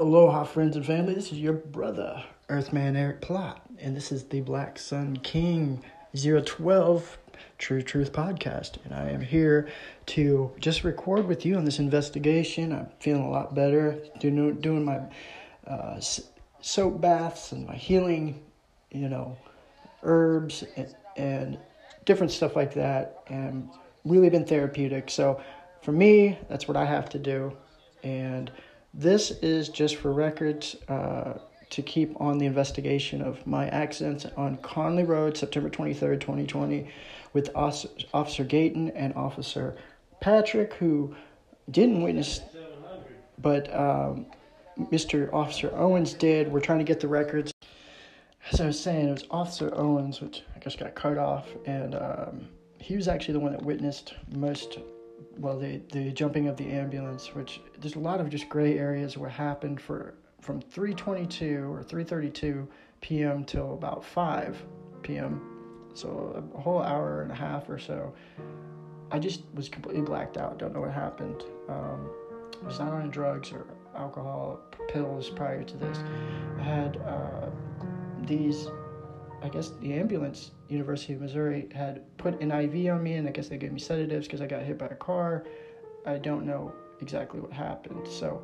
Aloha, friends and family. This is your brother, Earthman Eric Plott, and this is the Black Sun King 012 True Truth podcast. And I am here to just record with you on this investigation. I'm feeling a lot better, doing, doing my uh, soap baths and my healing, you know, herbs and, and different stuff like that, and really been therapeutic. So for me, that's what I have to do. And this is just for records uh, to keep on the investigation of my accidents on Conley Road, September 23rd, 2020, with Officer Gayton and Officer Patrick, who didn't witness, but um, Mr. Officer Owens did. We're trying to get the records. As I was saying, it was Officer Owens, which I guess got cut off, and um, he was actually the one that witnessed most well the the jumping of the ambulance which there's a lot of just gray areas what happened for from 322 or 332 p.m. till about 5 p.m. So a whole hour and a half or so. I just was completely blacked out. Don't know what happened. Um, I was not on drugs or alcohol, pills prior to this. I had uh, these I guess the ambulance, University of Missouri, had put an IV on me, and I guess they gave me sedatives because I got hit by a car. I don't know exactly what happened. So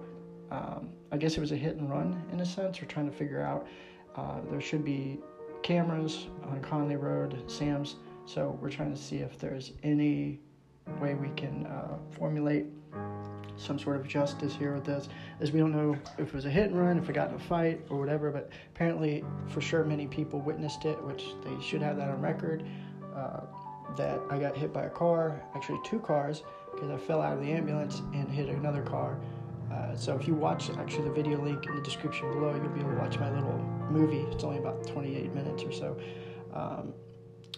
um, I guess it was a hit and run in a sense. We're trying to figure out. Uh, there should be cameras on Conley Road, Sam's. So we're trying to see if there's any way we can uh, formulate some sort of justice here with this, as we don't know if it was a hit and run, if it got in a fight or whatever. But apparently, for sure, many people witnessed it, which they should have that on record. Uh, that I got hit by a car, actually two cars, because I fell out of the ambulance and hit another car. Uh, so if you watch actually the video link in the description below, you'll be able to watch my little movie. It's only about 28 minutes or so. Um,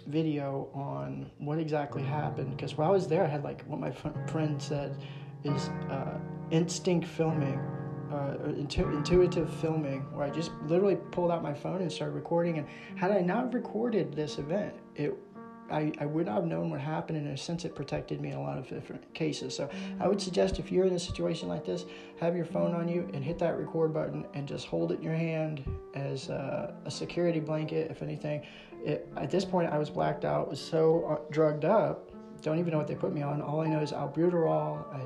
video on what exactly happened because while I was there, I had like what my friend said is uh, instinct filming, uh, intu- intuitive filming, where I just literally pulled out my phone and started recording. And had I not recorded this event, it I, I would not have known what happened, and in a sense, it protected me in a lot of different cases. So, I would suggest if you're in a situation like this, have your phone on you and hit that record button and just hold it in your hand as a, a security blanket, if anything. It, at this point, I was blacked out, was so uh, drugged up, don't even know what they put me on. All I know is albuterol. I,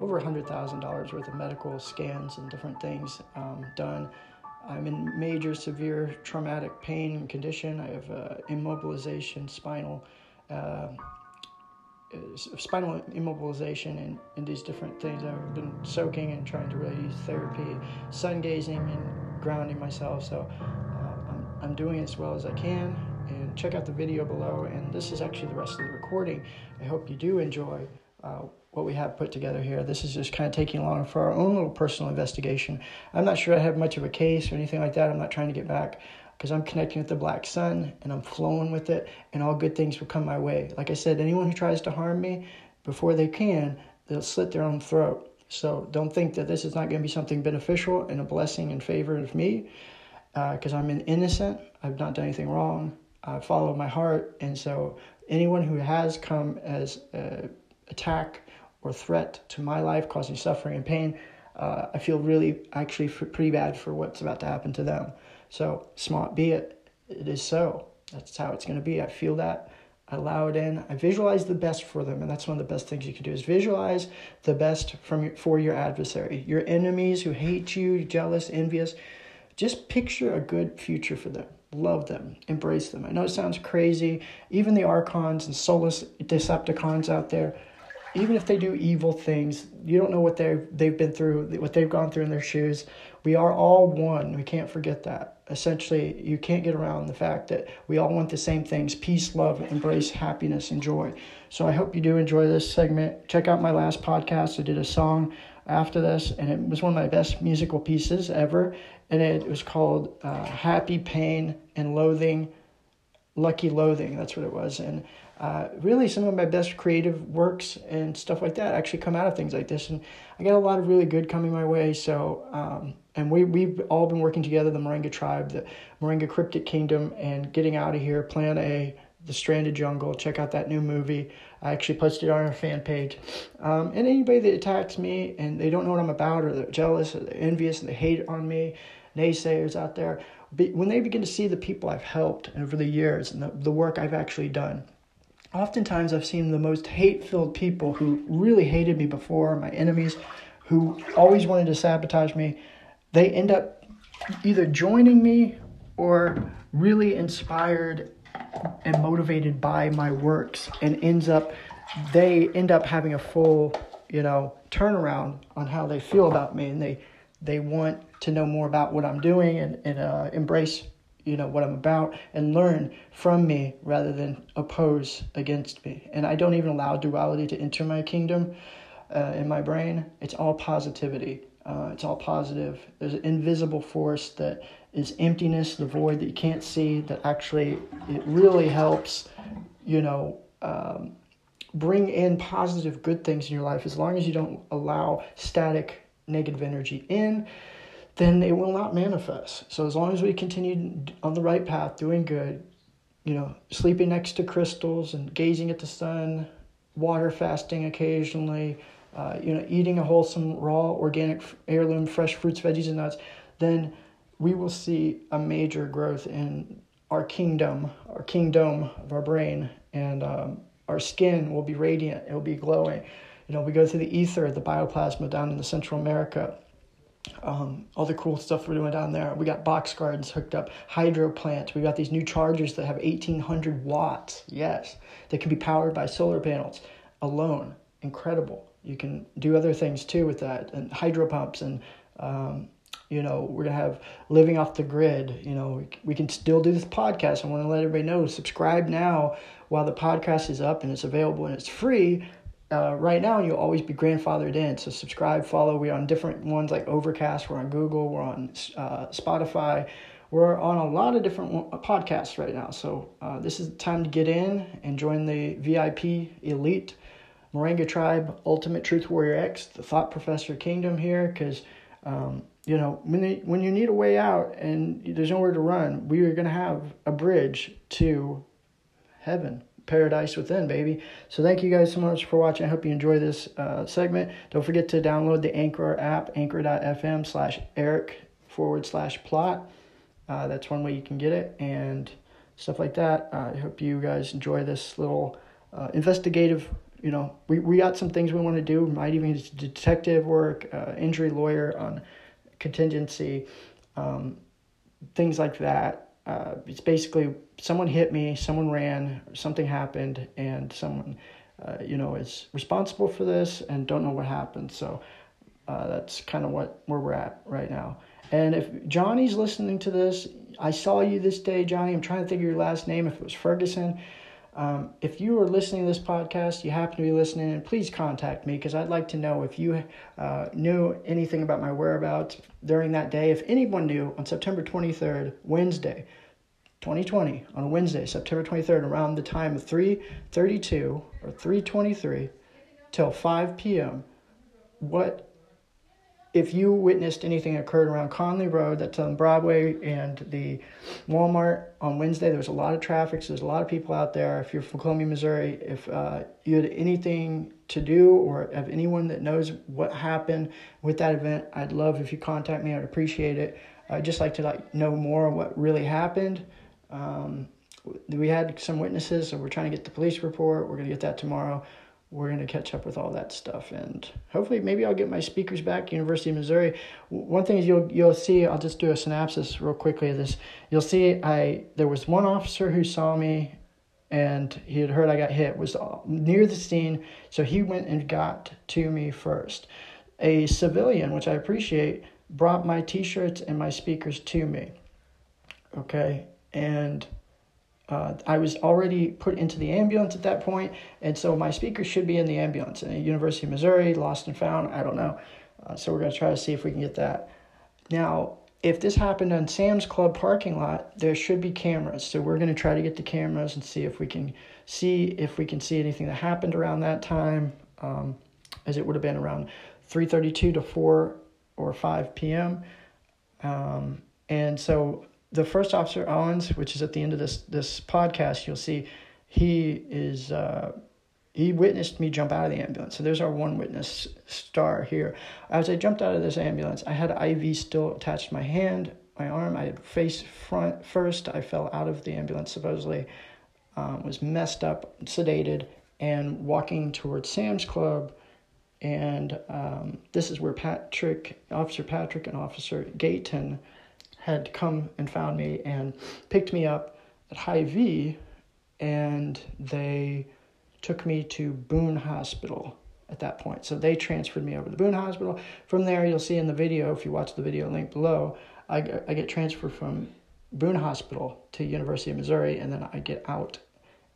over $100,000 worth of medical scans and different things um, done. I'm in major severe traumatic pain and condition. I have uh, immobilization, spinal, uh, spinal immobilization, and, and these different things. I've been soaking and trying to really use therapy, sun gazing and grounding myself. So uh, I'm, I'm doing as well as I can. Check out the video below. And this is actually the rest of the recording. I hope you do enjoy uh, what we have put together here. This is just kind of taking along for our own little personal investigation. I'm not sure I have much of a case or anything like that. I'm not trying to get back because I'm connecting with the black sun and I'm flowing with it, and all good things will come my way. Like I said, anyone who tries to harm me before they can, they'll slit their own throat. So don't think that this is not going to be something beneficial and a blessing in favor of me because uh, I'm an innocent. I've not done anything wrong. I follow my heart. And so anyone who has come as attack or threat to my life, causing suffering and pain, uh, I feel really actually pretty bad for what's about to happen to them. So, smart be it, it is so. That's how it's going to be. I feel that. I allow it in. I visualize the best for them, and that's one of the best things you can do is visualize the best from for your adversary, your enemies who hate you, jealous, envious. Just picture a good future for them. Love them, embrace them. I know it sounds crazy. Even the archons and soulless Decepticons out there, even if they do evil things, you don't know what they've they've been through, what they've gone through in their shoes. We are all one. We can't forget that. Essentially, you can't get around the fact that we all want the same things: peace, love, embrace, happiness, and joy. So I hope you do enjoy this segment. Check out my last podcast. I did a song after this, and it was one of my best musical pieces ever. And it was called uh, "Happy Pain and Loathing." Lucky Loathing, that's what it was. And uh, really some of my best creative works and stuff like that actually come out of things like this and i got a lot of really good coming my way so um, and we, we've all been working together the moringa tribe the moringa cryptic kingdom and getting out of here plan a the stranded jungle check out that new movie I actually posted it on our fan page. Um, and anybody that attacks me and they don't know what I'm about, or they're jealous, or they're envious, and they hate on me, naysayers out there, when they begin to see the people I've helped over the years and the, the work I've actually done, oftentimes I've seen the most hate filled people who really hated me before, my enemies, who always wanted to sabotage me, they end up either joining me or really inspired and motivated by my works and ends up they end up having a full you know turnaround on how they feel about me and they they want to know more about what i'm doing and, and uh, embrace you know what i'm about and learn from me rather than oppose against me. And i don't even allow duality to enter my kingdom uh, in my brain. It's all positivity. Uh, it's all positive. There's an invisible force that is emptiness, the void that you can't see, that actually it really helps, you know, um, bring in positive, good things in your life. As long as you don't allow static, negative energy in, then it will not manifest. So as long as we continue on the right path, doing good, you know, sleeping next to crystals and gazing at the sun, water fasting occasionally, uh, you know, eating a wholesome, raw, organic, heirloom, fresh fruits, veggies, and nuts, then we will see a major growth in our kingdom, our kingdom of our brain, and um, our skin will be radiant. It will be glowing. You know, we go through the ether, the bioplasma down in the Central America. Um, all the cool stuff we're doing down there. We got box gardens hooked up, hydro plants. We got these new chargers that have 1800 watts. Yes, that can be powered by solar panels alone. Incredible. You can do other things too with that, and hydro pumps and um, you know we're gonna have living off the grid you know we can still do this podcast i want to let everybody know subscribe now while the podcast is up and it's available and it's free uh, right now you'll always be grandfathered in. So subscribe follow. We're on different ones like overcast. We're on google. We're on uh, spotify. We're on a lot of different podcasts right now. So uh, this is the time to get in and join the vip elite. Moringa tribe ultimate truth warrior x the thought professor kingdom here because um, you know, when they, when you need a way out and there's nowhere to run, we are going to have a bridge to heaven, paradise within, baby. So thank you guys so much for watching. I hope you enjoy this uh, segment. Don't forget to download the Anchor app, anchor.fm slash Eric forward slash plot. Uh, that's one way you can get it and stuff like that. Uh, I hope you guys enjoy this little uh, investigative you know, we, we got some things we want to do. Might even detective work, uh, injury lawyer on contingency, um, things like that. Uh, it's basically someone hit me, someone ran, something happened, and someone, uh, you know, is responsible for this and don't know what happened. So uh, that's kind of what where we're at right now. And if Johnny's listening to this, I saw you this day, Johnny. I'm trying to think of your last name. If it was Ferguson, um, if you are listening to this podcast, you happen to be listening, please contact me because I'd like to know if you uh, knew anything about my whereabouts during that day. If anyone knew on September 23rd, Wednesday, 2020, on Wednesday, September 23rd, around the time of 3:32 or 3:23 till 5 p.m., what if you witnessed anything occurred around Conley Road, that's on Broadway and the Walmart on Wednesday, there was a lot of traffic. So there's a lot of people out there. If you're from Columbia, Missouri, if uh, you had anything to do or have anyone that knows what happened with that event, I'd love if you contact me. I'd appreciate it. I'd just like to like know more what really happened. Um, we had some witnesses, so we're trying to get the police report. We're going to get that tomorrow we're going to catch up with all that stuff and hopefully maybe i'll get my speakers back university of missouri. One thing is you'll you'll see i'll just do a synopsis real quickly of this. You'll see i there was one officer who saw me and he had heard i got hit was near the scene so he went and got to me first. A civilian which i appreciate brought my t-shirts and my speakers to me okay? And uh, I was already put into the ambulance at that point, and so my speaker should be in the ambulance. In University of Missouri, lost and found, I don't know. Uh, so we're going to try to see if we can get that. Now, if this happened on Sam's Club parking lot, there should be cameras. So we're going to try to get the cameras and see if we can see if we can see anything that happened around that time, um, as it would have been around 3:32 to 4 or 5 p.m. Um, and so the first officer Owens, which is at the end of this this podcast, you'll see he is uh, he witnessed me jump out of the ambulance. So there's our one witness star here. As I jumped out of this ambulance, I had IV still attached to my hand, my arm. I had face front first. I fell out of the ambulance supposedly, um, was messed up, sedated, and walking towards Sam's Club. And um, this is where Patrick, Officer Patrick, and Officer Gayton had come and found me and picked me up at Hy-Vee, and they took me to Boone Hospital at that point. So they transferred me over to Boone Hospital. From there, you'll see in the video, if you watch the video link below, I, I get transferred from Boone Hospital to University of Missouri, and then I get out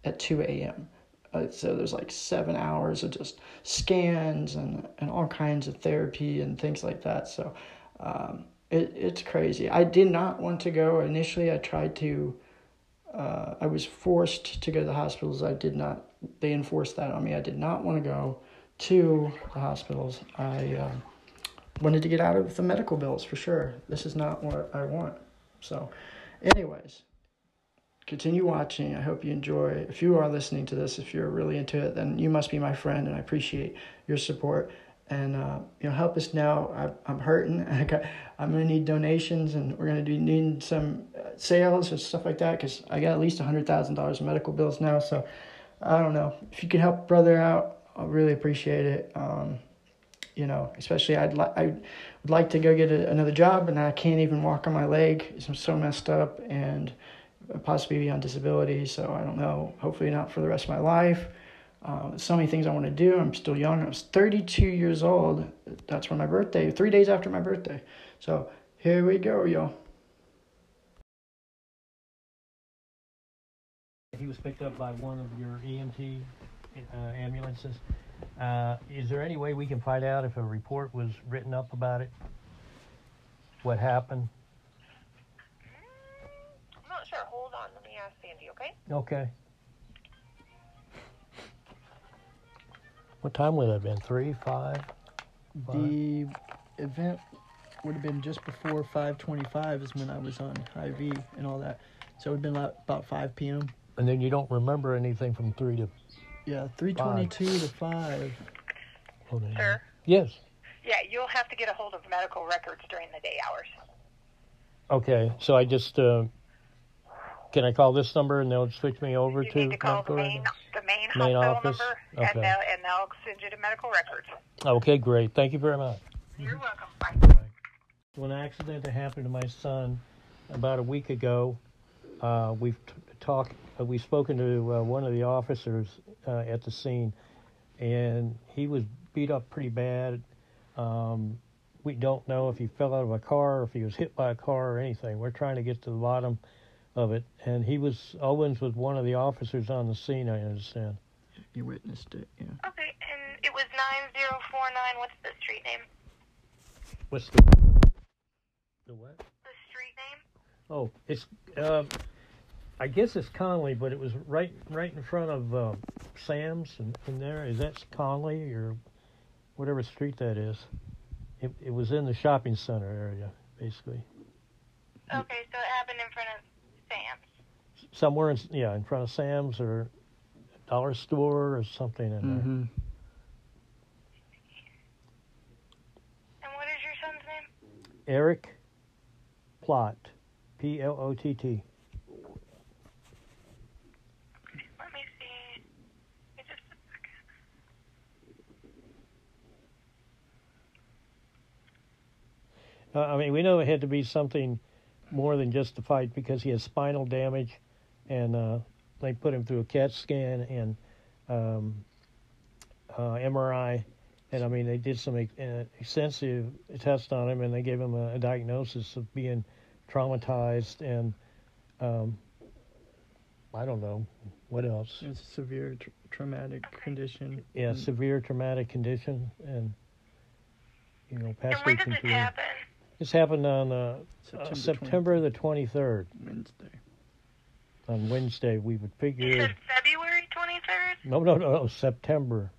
at 2 a.m. Uh, so there's like seven hours of just scans and, and all kinds of therapy and things like that. So um, it, it's crazy. I did not want to go. Initially, I tried to, uh, I was forced to go to the hospitals. I did not they enforced that on me. I did not want to go to the hospitals. I uh, wanted to get out of the medical bills for sure. This is not what I want. So, anyways, continue watching. I hope you enjoy. If you are listening to this, if you're really into it, then you must be my friend, and I appreciate your support. And uh, you know, help us now. I, I'm hurting. I got, I'm gonna need donations, and we're gonna be needing some uh, sales and stuff like that because I got at least hundred thousand dollars in medical bills now. So I don't know if you could help brother out. I really appreciate it. Um, you know, especially I'd li- I would like to go get a, another job, and I can't even walk on my leg. I'm so messed up, and possibly be on disability. So I don't know. Hopefully not for the rest of my life. Uh, so many things I want to do. I'm still young. I was 32 years old. That's when my birthday. Three days after my birthday. So here we go, y'all. He was picked up by one of your EMT uh, ambulances. Uh, is there any way we can find out if a report was written up about it? What happened? I'm not sure. Hold on. Let me ask Sandy, okay? Okay. What time would that have been? Three, five? five? The event would have been just before 5:25 is when I was on Hy-Vee and all that. So it would have been about 5 p.m. And then you don't remember anything from three to. Yeah, 322 to 5. Hold on. Sir? Yes. Yeah, you'll have to get a hold of medical records during the day hours. Okay, so I just uh, can I call this number and they'll switch me over You to need to call the medical main, records? the main, Main office? number, Okay. and, they'll, and they'll send you to medical records. Okay, great. Thank you very much. You're welcome. Bye. When an accident that happened to my son about a week ago, uh, we've t- talked. Uh, we've spoken to uh, one of the officers uh, at the scene, and he was beat up pretty bad. Um, we don't know if he fell out of a car or if he was hit by a car or anything. We're trying to get to the bottom of it. And he was Owens was one of the officers on the scene. I understand. You witnessed it, yeah. Okay, and it was 9049. What's the street name? What's the the what? The street name? Oh, it's uh, I guess it's Conley, but it was right right in front of uh, Sam's and in there. Is that Conley or whatever street that is? It it was in the shopping center area, basically. Okay, so it happened in front of Sam's. Somewhere in yeah, in front of Sam's or dollar store or something in there. Mm-hmm. And what is your son's name? Eric Plott. P L O T T. Let me see. Just a second. Uh, I mean, we know it had to be something more than just a fight because he has spinal damage, and uh, they put him through a CAT scan and um, uh, MRI, and I mean they did some uh, extensive tests on him, and they gave him a, a diagnosis of being traumatized and um, I don't know what else. It's a severe tr- traumatic condition. Yeah, severe traumatic condition and you know And past when did this happen? This happened on uh, September, uh, September the 23rd. Wednesday. On Wednesday, we would figure. You figure. said February 23rd? No, no, no, no, September.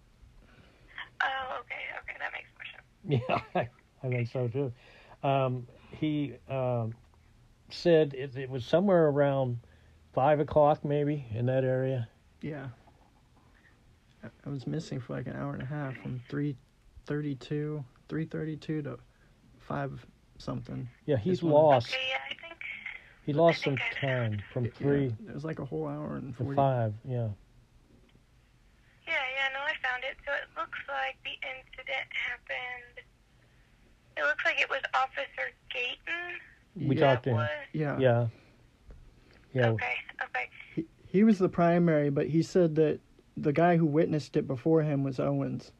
Oh, okay, okay, that makes more sense. Yeah, I think so too. Um, he um, said it, it was somewhere around five o'clock, maybe in that area. Yeah. I was missing for like an hour and a half from three thirty-two, three thirty-two to five something. Yeah, he's lost. Okay, yeah, I think. He lost some think time from Yeah, three it was like a whole hour and to forty. five. Yeah. Yeah, yeah, no, I found it. So it looks like the incident happened. It looks like it was Officer Gayton. We yeah, talked to him. Yeah. Yeah. Yeah. okay, okay. He, he was the primary, but he said that the guy who witnessed it before him was Owens.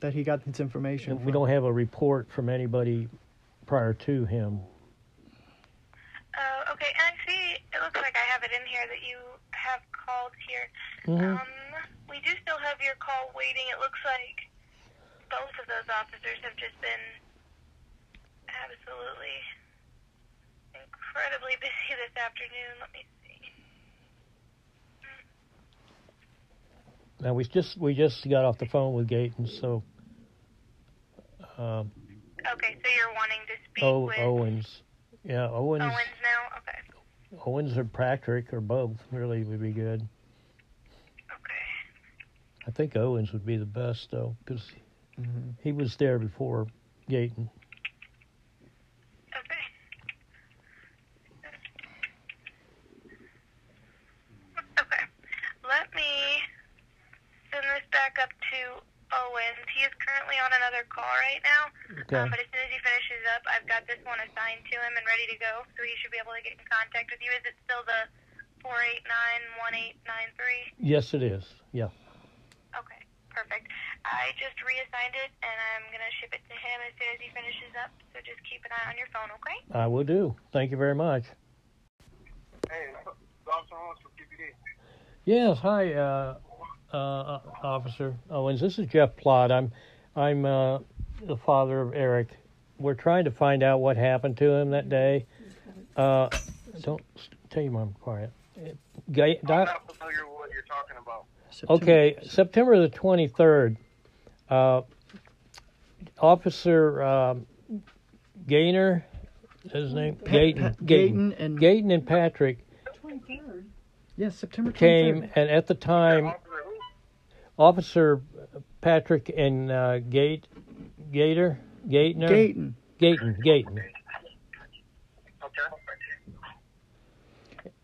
That he got this information. We from. don't have a report from anybody prior to him. Uh, okay, and I see. It looks like I have it in here that you have called here. Mhm. Um, we do still have your call waiting. It looks like both of those officers have just been absolutely incredibly busy this afternoon. Let me see. Now we just we just got off the phone with Gayton, so um, Okay, so you're wanting to speak oh with Owens, yeah Owens, Owens. Owens or Patrick or both really would be good. Okay. I think Owens would be the best though, because Mhm. he was there before Gayton. Okay. Okay. Let me send this back up to Owens. He is currently on another call right now. Okay. To him and ready to go, so he should be able to get in contact with you. Is it still the four eight nine one eight nine three? Yes, it is. Yeah. Okay, perfect. I just reassigned it, and I'm gonna ship it to him as soon as he finishes up. So just keep an eye on your phone, okay? I will do. Thank you very much. Hey, Officer Owens from PPD. Yes, hi, uh, uh, Officer Owens. This is Jeff Plott. I'm, I'm uh, the father of Eric. We're trying to find out what happened to him that day. Uh, don't tell your mom quiet. Ga- I'm not familiar with what you're talking about. September- okay, September the twenty third. Uh, Officer um, Gaynor, is his name Pa- Gayton. Pa- Gayton and Gayton and Patrick yes, September 23rd. came, and at the time, Officer? Officer Patrick and uh, Gate Gator Gatner Gayton. Gayton Gayton, Okay.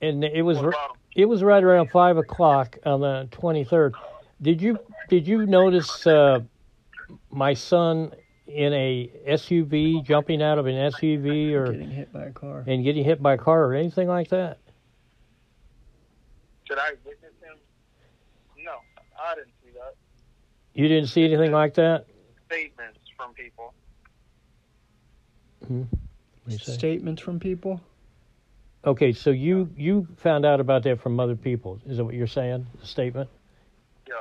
and it was What about him? it was right around five o'clock on the twenty third. Did you did you notice uh, my son in a SUV jumping out of an SUV or Getting hit by a car. and getting hit by a car or anything like that? Did I witness him? No, I didn't see that. You didn't see anything like that? Statements from people. What do you say? Statements from people. Okay, so you you found out about that from other people. Is that what you're saying? The statement? Yeah.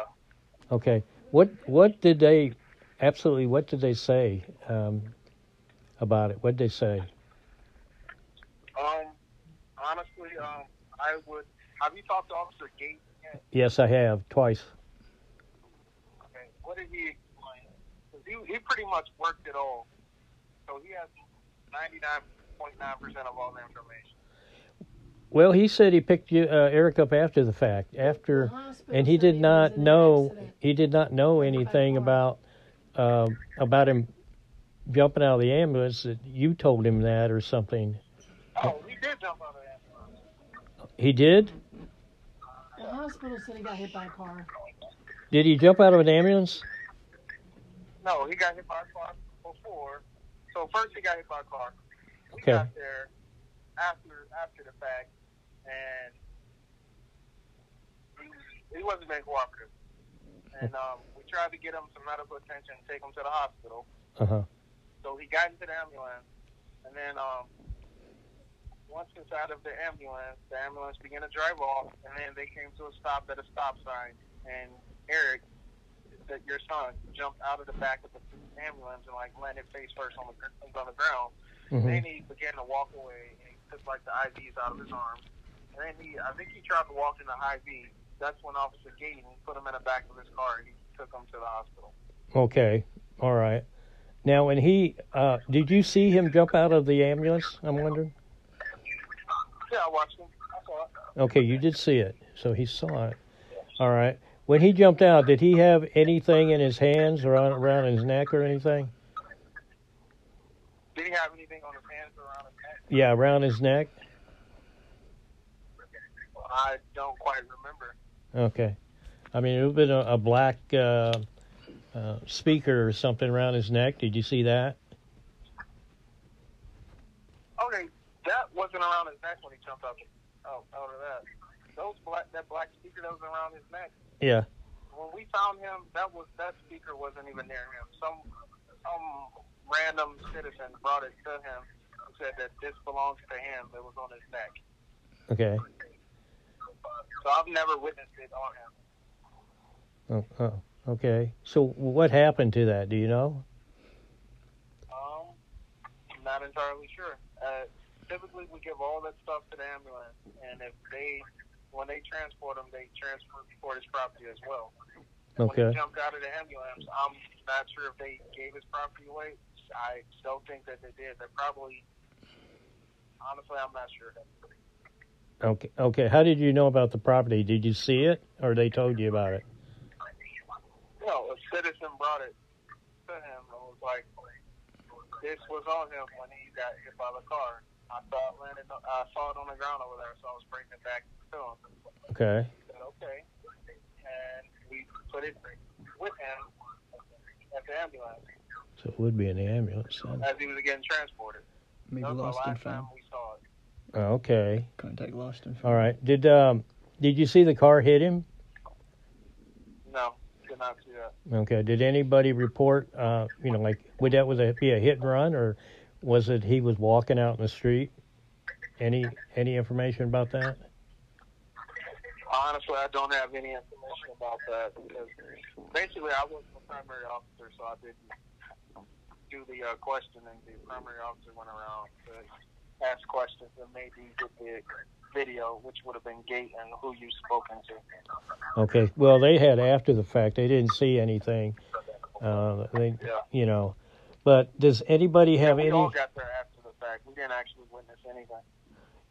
Okay. What what did they absolutely what did they say um, about it? What did they say? Um, honestly, um, I would. Have you talked to Officer Gates yet? Yes, I have twice. Okay. What did he explain? 'Cause he he pretty much worked it all, so he has ninety nine point nine percent of all the information. Well, he said he picked you, uh, Eric up after the fact, after, and he did not know he did not know anything about uh, about him jumping out of the ambulance. That you told him that or something. Oh, he did jump out of the ambulance. He did. The hospital said he got hit by a car. Did he jump out of an ambulance? No, he got hit by a car before. So first he got hit by a car. We Okay. got there after after the fact, and he, wasn't being cooperative. And um, we tried to get him some medical attention, and take him to the hospital. Uh huh. So he got into the ambulance, and then um, once inside of the ambulance, the ambulance began to drive off, and then they came to a stop at a stop sign, and Eric, that your son, jumped out of the back of the ambulance and like landed face first on the on the ground. hmm Then he began to walk away, and he took like the IVs out of his arm, and then he, I think he tried to walk in the IV. That's when Officer Gayton put him in the back of his car, and he took him to the hospital. Okay. All right. Now, when he uh, did you see him jump out of the ambulance? I'm wondering. Yeah, I watched him. I saw it. Okay, you did see it, so he saw it. All right. When he jumped out, did he have anything in his hands or on, around his neck or anything? Did he have anything on his hands or around his neck? Yeah, around his neck. I don't quite remember. Okay. I mean, it would have been a, a black uh, uh, speaker or something around his neck. Did you see that? Okay, that wasn't around his neck when he jumped out, out, out of that. Those black, that black speaker that was around his neck. Yeah. When we found him, that was that speaker wasn't even near him. Some some random citizen brought it to him and said that this belongs to him. It was on his neck. Okay. So I've never witnessed it on him. Oh, oh, okay. So what happened to that? Do you know? Um, I'm not entirely sure. Uh, typically, we give all that stuff to the ambulance, and if they, when they transport him, they transport his property as well. When Okay. he jumped out of the ambulance, I'm not sure if they gave his property away. I don't think that they did. They probably, honestly, I'm not sure. Okay. Okay. How did you know about the property? Did you see it, or they told you about it? No, a citizen brought it to him and was like, this was on him when he got hit by the car. I saw it landed. I saw it on the ground over there, so I was bringing it back to him. Okay. He said, okay, and we put it with him at the ambulance So it would be in the ambulance. Then. as he was getting transported. Maybe that was lost the and last time found. we saw it. Oh, Okay. Contact lost and found. All right. Did um did you see the car hit him? No, did not see that. Okay. Did anybody report? Uh, you know, like would that was a be a hit and run, or was it he was walking out in the street? Any any information about that? Honestly, I don't have any information about that because basically I wasn't the primary officer, so I didn't do the uh, questioning. The primary officer went around to ask questions and maybe get the video, which would have been Gate and who you spoken to. Okay. Well, they had after the fact. They didn't see anything. Uh, they, Yeah. you know. But does anybody have we any? all got there after the fact. We didn't actually witness anything.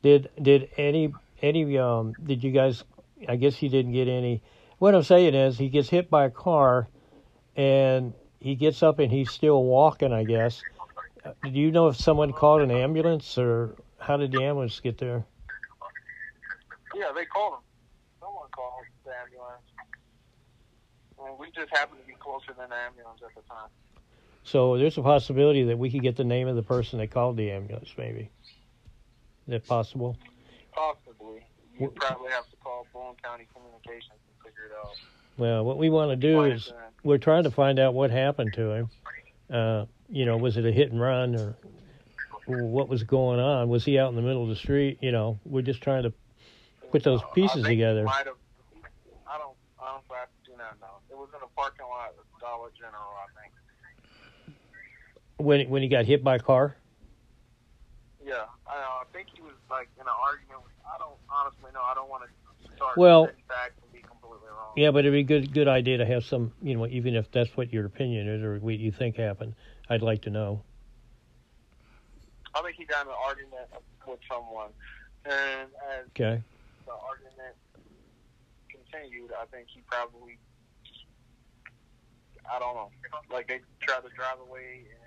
Did did any any um did you guys I guess you didn't get any what I'm saying is he gets hit by a car and he gets up and he's still walking I guess. Uh, Do you know if someone called an ambulance or how did the ambulance get there? Yeah, they called him. Someone called the ambulance. And we just happened to be closer than the ambulance at the time. So there's a possibility that we could get the name of the person that called the ambulance maybe. Is that possible? Possibly. You probably have to call Boone County Communications and figure it out. Well, what we want to do is we're trying to find out what happened to him. Uh, you know, was it a hit and run or what was going on? Was he out in the middle of the street? You know, we're just trying to put those I pieces together. Might have, I don't, I don't, I do not know. It was in a parking lot of Dollar General, I think. When when he got hit by a car? Yeah, I, uh, I think he was like in an argument. With, I don't honestly know. I don't want to start Well- setting and be completely wrong. Yeah, but it'd be a good good idea to have some, you know, even if that's what your opinion is or what you think happened. I'd like to know. I think he got in an argument with someone, and as Okay. the argument continued, I think he probably, I don't know, like they tried to drive away and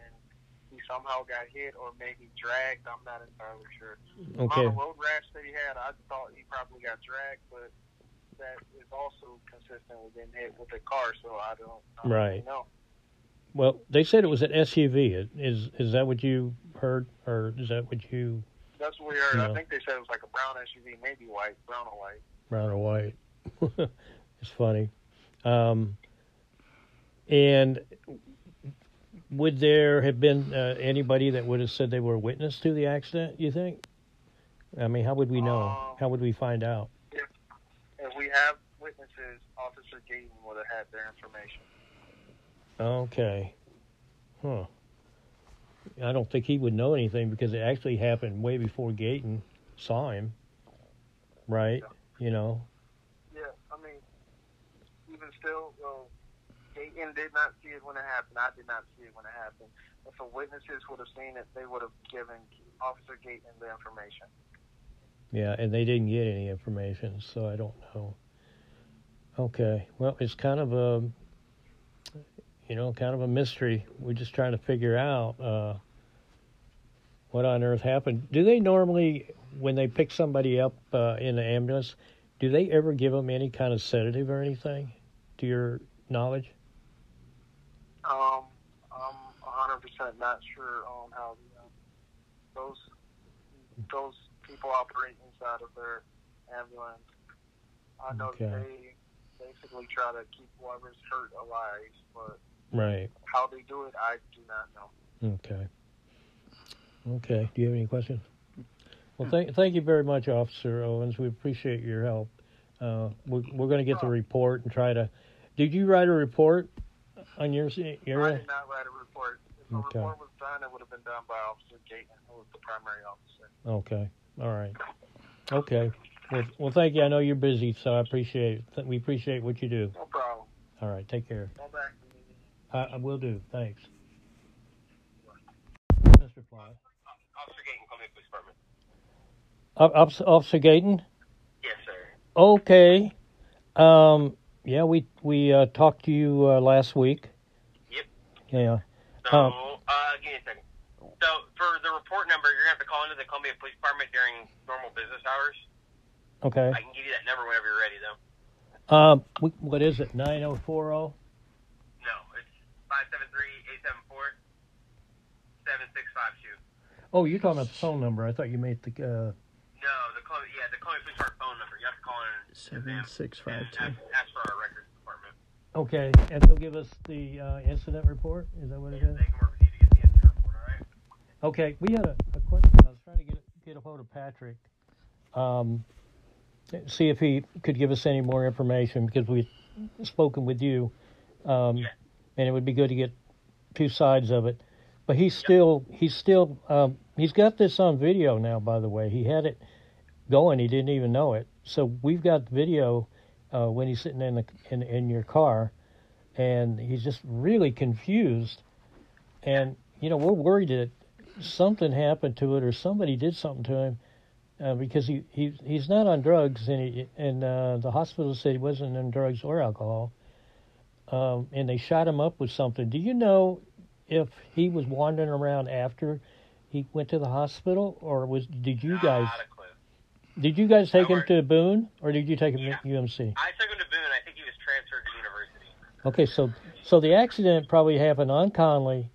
he somehow got hit or maybe dragged. I'm not entirely sure. Okay. of road rash that he had, I thought he probably got dragged, but that is also consistent with getting hit with a car, so I don't, I don't Right. know. Well, they said it was an SUV. Is is that what you heard, or is that what you That's what we heard. Yeah. I think they said it was like a brown SUV, maybe white, brown or white. brown or white? it's funny. Um, and would there have been uh, anybody that would have said they were a witness to the accident? You think? I mean, how would we know? Um, how would we find out? If we have witnesses, Officer Gayton would have had their information. Okay. Huh. I don't think he would know anything because it actually happened way before Gayton saw him. Right? You know. Yeah, I mean, even still, well, Gayton did not see it when it happened. I did not see it when it happened. If the witnesses would have seen it, they would have given Officer Gayton the information. Yeah, and they didn't get any information, so I don't know. Okay. Well, it's kind of a, you know, kind of a mystery. We're just trying to figure out uh, what on earth happened. Do they normally, when they pick somebody up uh, in the ambulance, do they ever give them any kind of sedative or anything? To your knowledge? Um, I'm 100% not sure on how the, those those people operate inside of their ambulance. I know Okay. they basically try to keep whoever's hurt alive, but Right. how they do it, I do not know. Okay. Okay. Do you have any questions? Well, thank thank you very much, Officer Owens. We appreciate your help. Uh, we're we're going to get the report and try to. Did you write a report on your s- I area? did not write a report. If a Okay. report was done, it would have been done by Officer Gayton, who was the primary officer. Okay. All right. Okay. Well, well, thank you. I know you're busy, so I appreciate it. We appreciate what you do. No problem. All right. Take care. Go back. I, I will do. Thanks. Mr. Fly. Officer Gayton, call me police department. Op- Officer Gayton. Yes, sir. Okay. Um, yeah, we we uh, talked to you uh, last week. Yep. Yeah. So, Um, uh, give me a second. So, for the report number, you're gonna have to call into the Columbia Police Department during normal business hours. Okay. I can give you that number whenever you're ready, though. Um, we, what is it? Nine zero four zero. No, it's five seven three eight seven four seven six five two. Oh, you're talking about the phone number. I thought you made the. Uh, No, the Columbia, yeah, the Columbia Police Department phone number. You have to call in Seven six five and two. ask, ask for our records department. okay, and they'll give us the uh, incident report. Is that what it Yeah, is? they can work with you to get the incident report. All right. Okay, we had a, a question. I was trying to get get a hold of Patrick, um, see if he could give us any more information because we've spoken with you, um, Yeah. and it would be good to get two sides of it. But he's still he's still um, he's got this on video now. By the way, he had it going. He didn't even know it. So we've got video uh, when he's sitting in the in, in your car, and he's just really confused. And you know we're worried that something happened to it or somebody did something to him uh, because he, he he's not on drugs and he, and uh, the hospital said he wasn't on drugs or alcohol um, and they shot him up with something. Do you know if he was wandering around after he went to the hospital or was did you guys Not a clue. Did you guys take him to Boone or did you take him Yeah. to UMC? I took him to Boone. I think he was transferred to university. Okay, so so the accident probably happened on Conley,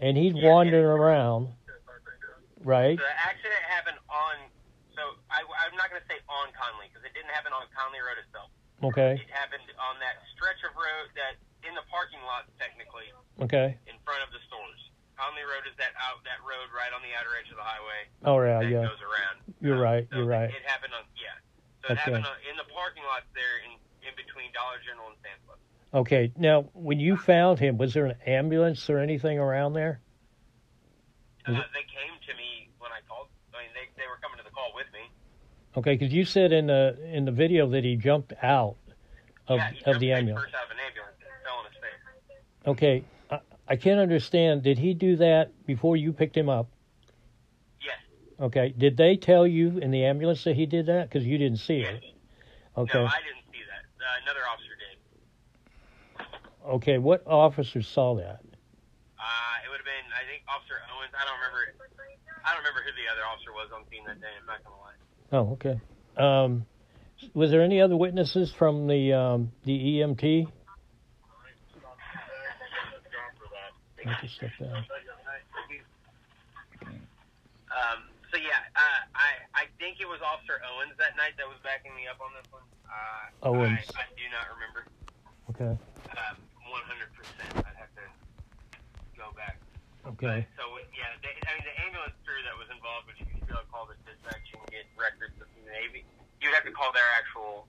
and he's Yeah, wandering around, right? The accident happened on. So I, I'm not going to say on Conley because it didn't happen on Conley Road itself. Okay, It happened on that stretch of road that in the parking lot, technically, okay. in front of the stores. Conley Road is that out that road right on the outer edge of the highway Oh yeah, that yeah. goes around. You're right, so you're right. It happened on yeah. So it Okay. happened on, in the parking lot there in in between Dollar General and Sam's Club. Okay, now when you found him, was there an ambulance or anything around there? Uh, they came to me when I called. I mean, they they were coming to the call with me. Okay, because you said in the in the video that he jumped out of yeah, of the ambulance. First out of an ambulance fell on his face. Okay, I, I can't understand. Did he do that before you picked him up? Yes. Okay, did they tell you in the ambulance that he did that? Because you didn't see it. Okay, No, I didn't see that. Uh, another officer did. okay. What officer saw that? Uh, it would have been, I think, Officer Owens. I don't remember. I don't remember who the other officer was on scene that day. I'm not gonna lie. Oh, okay. Um, was there any other witnesses from the um, the EMT? I have step down. Um, so yeah, uh, I I think it was Officer Owens that night that was backing me up on this one. Uh, Owens. I, I do not remember. Okay. Um, 100%. I'd have to go back. Okay. So yeah, they, I mean the ambulance crew that was involved, which you could still call the dispatch and get records of the Navy. You'd have to call their actual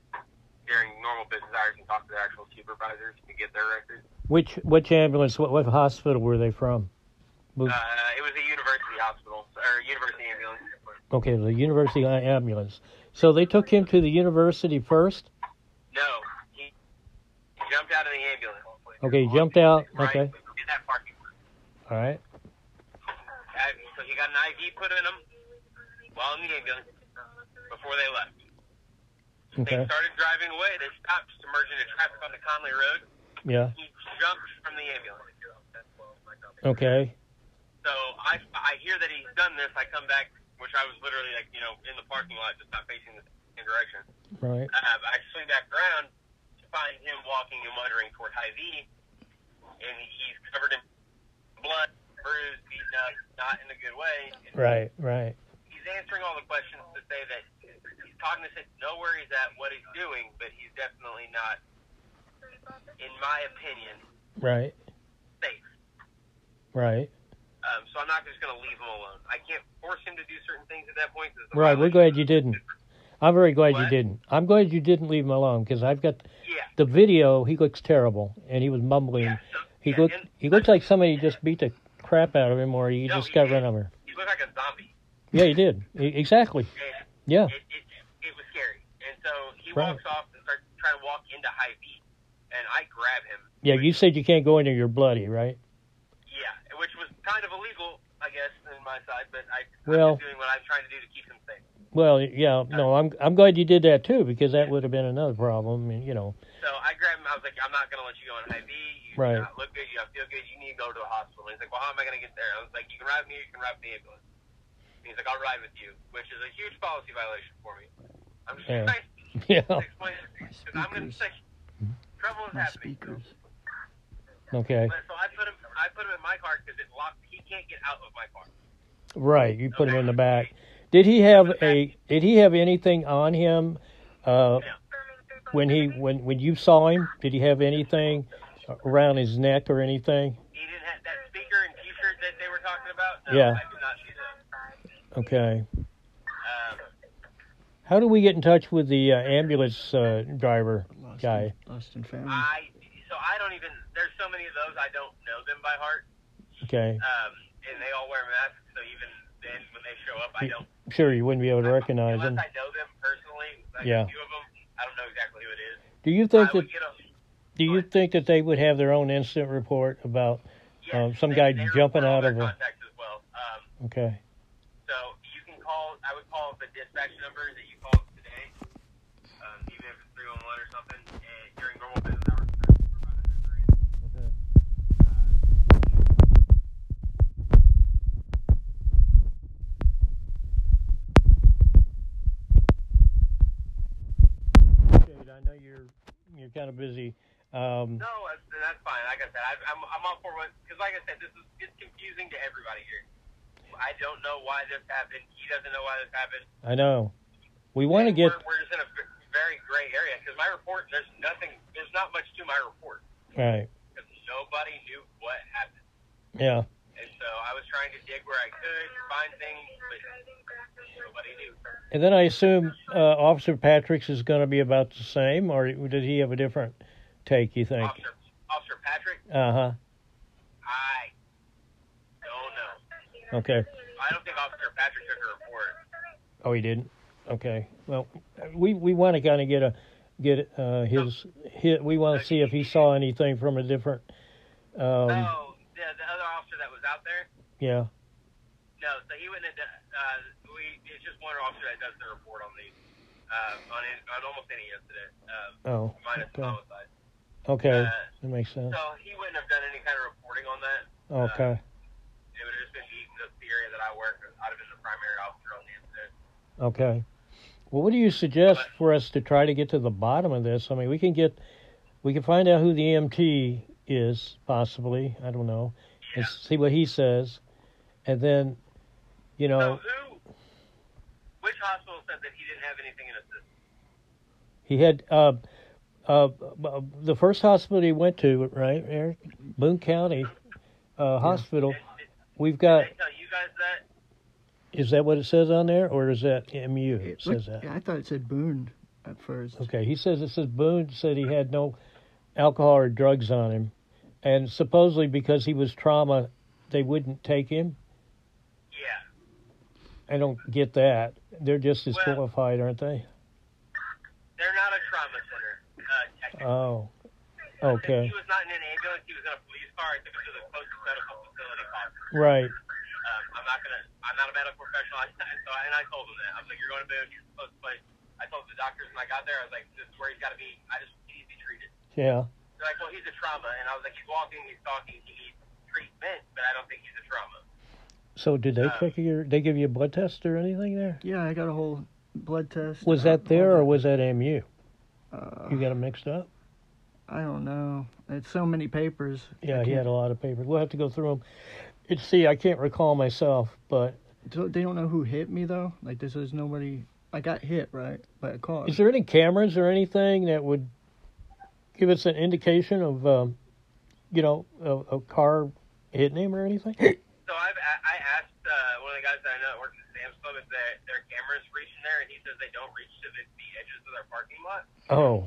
during normal business hours and talk to their actual supervisors to get their records. Which which ambulance? What what hospital were they from? Uh, it was a university or university ambulance. Okay, the university ambulance. So they took him to the university first. No, he, jumped out of the ambulance. Okay, he jumped out. Right Okay, in that parking lot. all right. So he got an IV put in him while in the ambulance before they left. Okay. They started driving away. They stopped, submerged into traffic on the Conley Road. Yeah. He jumped from the ambulance. Okay. So I, I hear that he's done this. I come back, which I was literally like, you know, in the parking lot, just not facing the same direction. Right. Uh, I swing back around to find him walking and muttering toward V, and he's covered in blood, bruised, beaten up, not in a good way. And Right. Right. He's answering all the questions to say that he's cognizant, know where he's at, what he's doing, but he's definitely not, in my opinion, Right. safe. Right. Um, so I'm not just going to leave him alone. I can't force him to do certain things at that point. Right. We're glad you didn't. I'm very glad you didn't. I'm glad you didn't leave him alone because I've got Yeah. the video. He looks terrible, and he was mumbling. Yeah. So, He yeah, looked. and- He looks like somebody just beat the crap out of him, or he No, just he got did. run over. He looked like a zombie. Yeah, he did. Exactly. And Yeah. it, it, it was scary. And so he Right. walks off and starts trying to walk into High V, and I grab him. Yeah. You said you can't go into your bloody, right? Yeah, which was kind of illegal, I guess, in my side, but I, Well- I'm just doing what I'm trying to do to keep him safe. Well, yeah. No, I'm. I'm glad you did that too because that would have been another problem. And you know. So I grabbed him. I was like, I'm not going to let you go on IV. You Right. do not look good. You don't feel good. You need to go to the hospital. He's like, well, how am I going to get there? I was like, you can ride me. You can ride the ambulance. He's like, I'll ride with you, which is a huge policy violation for me. I'm just Yeah. trying Yeah. to explain because I'm going to say trouble is My happening. speakers. Okay. But so I put him. I put him in my car because it locked. He can't get out of my car. Right. You put him in the back. Did he have a? Did he have anything on him? Uh, when he when when you saw him, did he have anything around his neck or anything? He didn't have that speaker and T-shirt that they were talking about. No, Yeah. I did not see that. Okay. Um, How do we get in touch with the uh, ambulance uh, driver Lost guy? In, lost in family. I so I don't even. There's so many of those I don't know them by heart. Okay. Um, and they all wear masks, so even then when they show up, I don't. Sure, you wouldn't be able to recognize them. I know them personally. Like Yeah. A few of them, I don't know exactly who it is. Do you think that? would get 'em- Do you think that they would have their own incident report about? yes, um, some they- guy they jumping out of a- contacts as well. Um, Okay. So you can call. I would call the dispatch number that you called today, um, even if it's three one one or something, and during normal business hours. Okay, I know you're you're kind of busy. Um, No, that's, that's fine. Like I said, I, I'm I'm all for what because, like I said, this is it's confusing to everybody here. I don't know why this happened. He doesn't know why this happened. I know. We want to get We're, we're just in a very gray area because my report. There's nothing. There's not much to my report right. because nobody knew what happened. Yeah. And so I was trying to dig where I could, find things, but. And then I assume uh, Officer Patrick's is going to be about the same, or did he have a different take? You think? Officer, Officer Patrick, Uh huh. I don't know. Okay. I don't think Officer Patrick took a report. Oh, he didn't. Okay. Well, we we want to kind of get a get uh, his hit. We want to see if he saw anything from a different. Um, oh, the, the other officer that was out there? Yeah. No, so he went into, uh, it's just one officer that does the report on these, uh, on, it, on almost any incident, um, Oh. minus Okay. homicide. Okay. Uh, That makes sense. So he wouldn't have done any kind of reporting on that. Okay. It would have just been me, the, the area that I work, I'd have been the primary officer on the incident. Okay. Well, what do you suggest for us to try to get to the bottom of this? I mean, we can get, we can find out who the EMT is, possibly. I don't know. And see what he says. And then, you know, So who, hospital said that he didn't have anything in his system? he had, uh, uh, the first hospital he went to, right, Eric? Boone County uh, Hospital. Did, did, We've did got, they tell you guys that? is that what it says on there? Or is that MU? It It says looked- that. I thought it said Boone at first. Okay, he says it says Boone said he had no alcohol or drugs on him, and supposedly because he was trauma, they wouldn't take him. I don't get that. They're just as Well- qualified, aren't they? They're not a trauma center, uh, technically. Oh, okay, He was not in an ambulance. He was in a police car. I took him to the closest medical facility possible. right. Um, I'm not gonna. I'm not a medical professional. I, so I, and I told him that. I was like, "You're going to Boone. You're supposed to place." I told the doctors when I got there, I was like, this is where he's got to be. I just he needs to be treated. Yeah. They're like, well, he's a trauma, and I was like, he's walking, he's talking, he needs treatment, but I don't think he's a trauma. So did they check your? They give you a blood test or anything there? Yeah, I got a whole blood test. Was that there or was that MU? Uh, You got them mixed up? I don't know. It's so many papers. Yeah, he had a lot of papers. We'll have to go through them. It's see, I can't recall myself, but So they don't know who hit me though. Like this is nobody. I got hit right by a car. is there any cameras or anything that would give us an indication of, um, you know, a, a car hitting him or anything? So I've a- I asked uh, one of the guys that I know that works at Sam's Club if their their cameras reach in there, and he says they don't reach to the, the edges of their parking lot. Oh,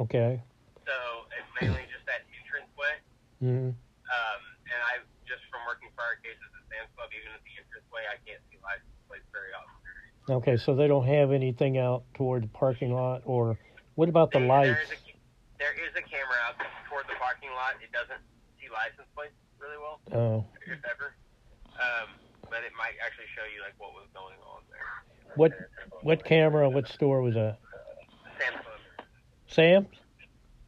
okay. So it's mainly just that entrance way. hmm Um, and I just from working prior cases at Sam's Club, even at the entrance way, I can't see license plates very often. Okay, so they don't have anything out toward the parking lot, or what about the There- lights? There is, a, there is a camera out toward the parking lot. It doesn't see license plates really well, Oh, if ever. Um, but it might actually show you like what was going on there. what what camera? What store was that? Sam's. Sam's.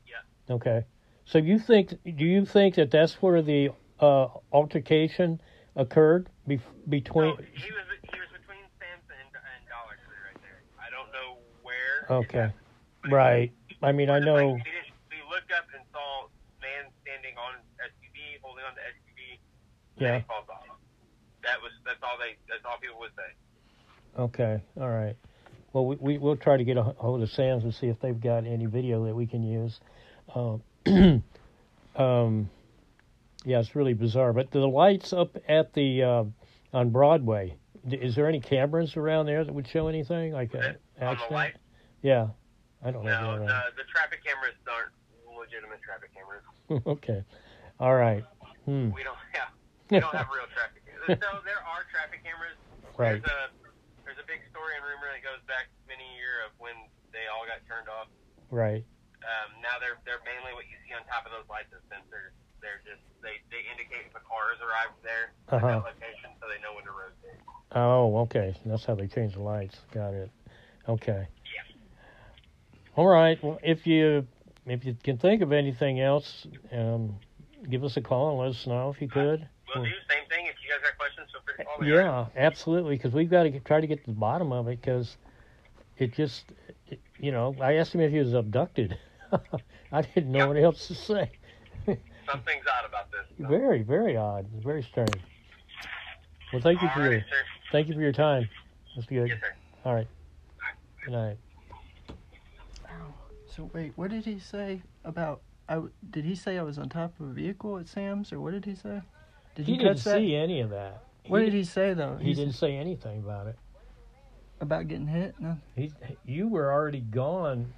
Yeah. Okay. So you think? Do you think that that's where the uh, altercation occurred be- between? No, he was he was between Sam's and, and Dollar Tree right there. I don't know where. Okay. Right. I mean, I know. Like, we, looked up and saw man standing on SUV, holding on to SUV. And Yeah. he falls off. That was that's all they that's all people would say. Okay. All right. Well, we, we we'll try to get a hold of Sam's and see if they've got any video that we can use. Um, um, yeah, it's really bizarre. But the lights up at the uh, on Broadway. Is there any cameras around there that would show anything like a on the accident? light. Yeah, I don't know. No, the, the traffic cameras aren't legitimate traffic cameras. okay. All right. Hmm. We don't have we don't have real traffic cameras. So there are traffic cameras. Right. There's a big story and rumor that goes back many year of when they all got turned off. Right. Um, now they're they're mainly what you see on top of those lights as sensors. They're just they, they indicate if a car has arrived there Uh-huh. that location, so they know when to rotate. Oh, okay. That's how they change the lights. Got it. Okay. Yeah. All right. Well, if you if you can think of anything else, um, give us a call and let us know if you could. We'll do same thing. If you guys got questions, feel free to call me. Yeah, absolutely. Because we've got to get, try to get to the bottom of it. Because it just, it, you know, I asked him if he was abducted. I didn't know Yeah. what else to say. Something's odd about this. So. Very, very odd. Very strange. Well, thank you for your sir. thank you for your time. That's good. Yes, sir. All right. Good night. So wait, what did he say about? I w- did he say I was on top of a vehicle at Sam's, or what did he say? Did He you didn't catch that? see any of that. What did he say though? He didn't say anything about it. about getting hit. No. He, you were already gone.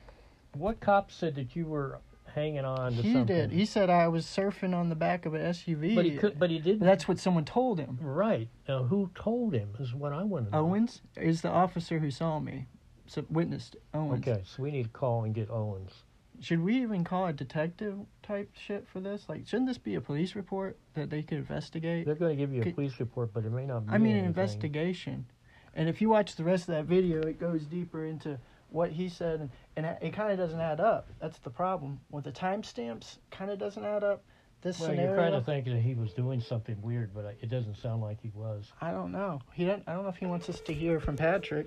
What cop said that you were hanging on to He something? He did. He said I was surfing on the back of an SUV. but he could. But he didn't. That's what someone told him. right. Now, who told him is what I want to know. Owens is the officer who saw me, so witnessed Owens. Okay, so we need to call and get Owens. Should we even call a detective type shit for this? Like, shouldn't this be a police report that they could investigate? They're going to give you a Could- police report, but it may not. Be I mean, an investigation. And if you watch the rest of that video, it goes deeper into what he said, and, and it kind of doesn't add up. That's the problem with the timestamps. Kind of doesn't add up. This Well, scenario. you're kind of thinking that he was doing something weird, but it doesn't sound like he was. I don't know. He don't. I don't know if he wants us to hear from Patrick.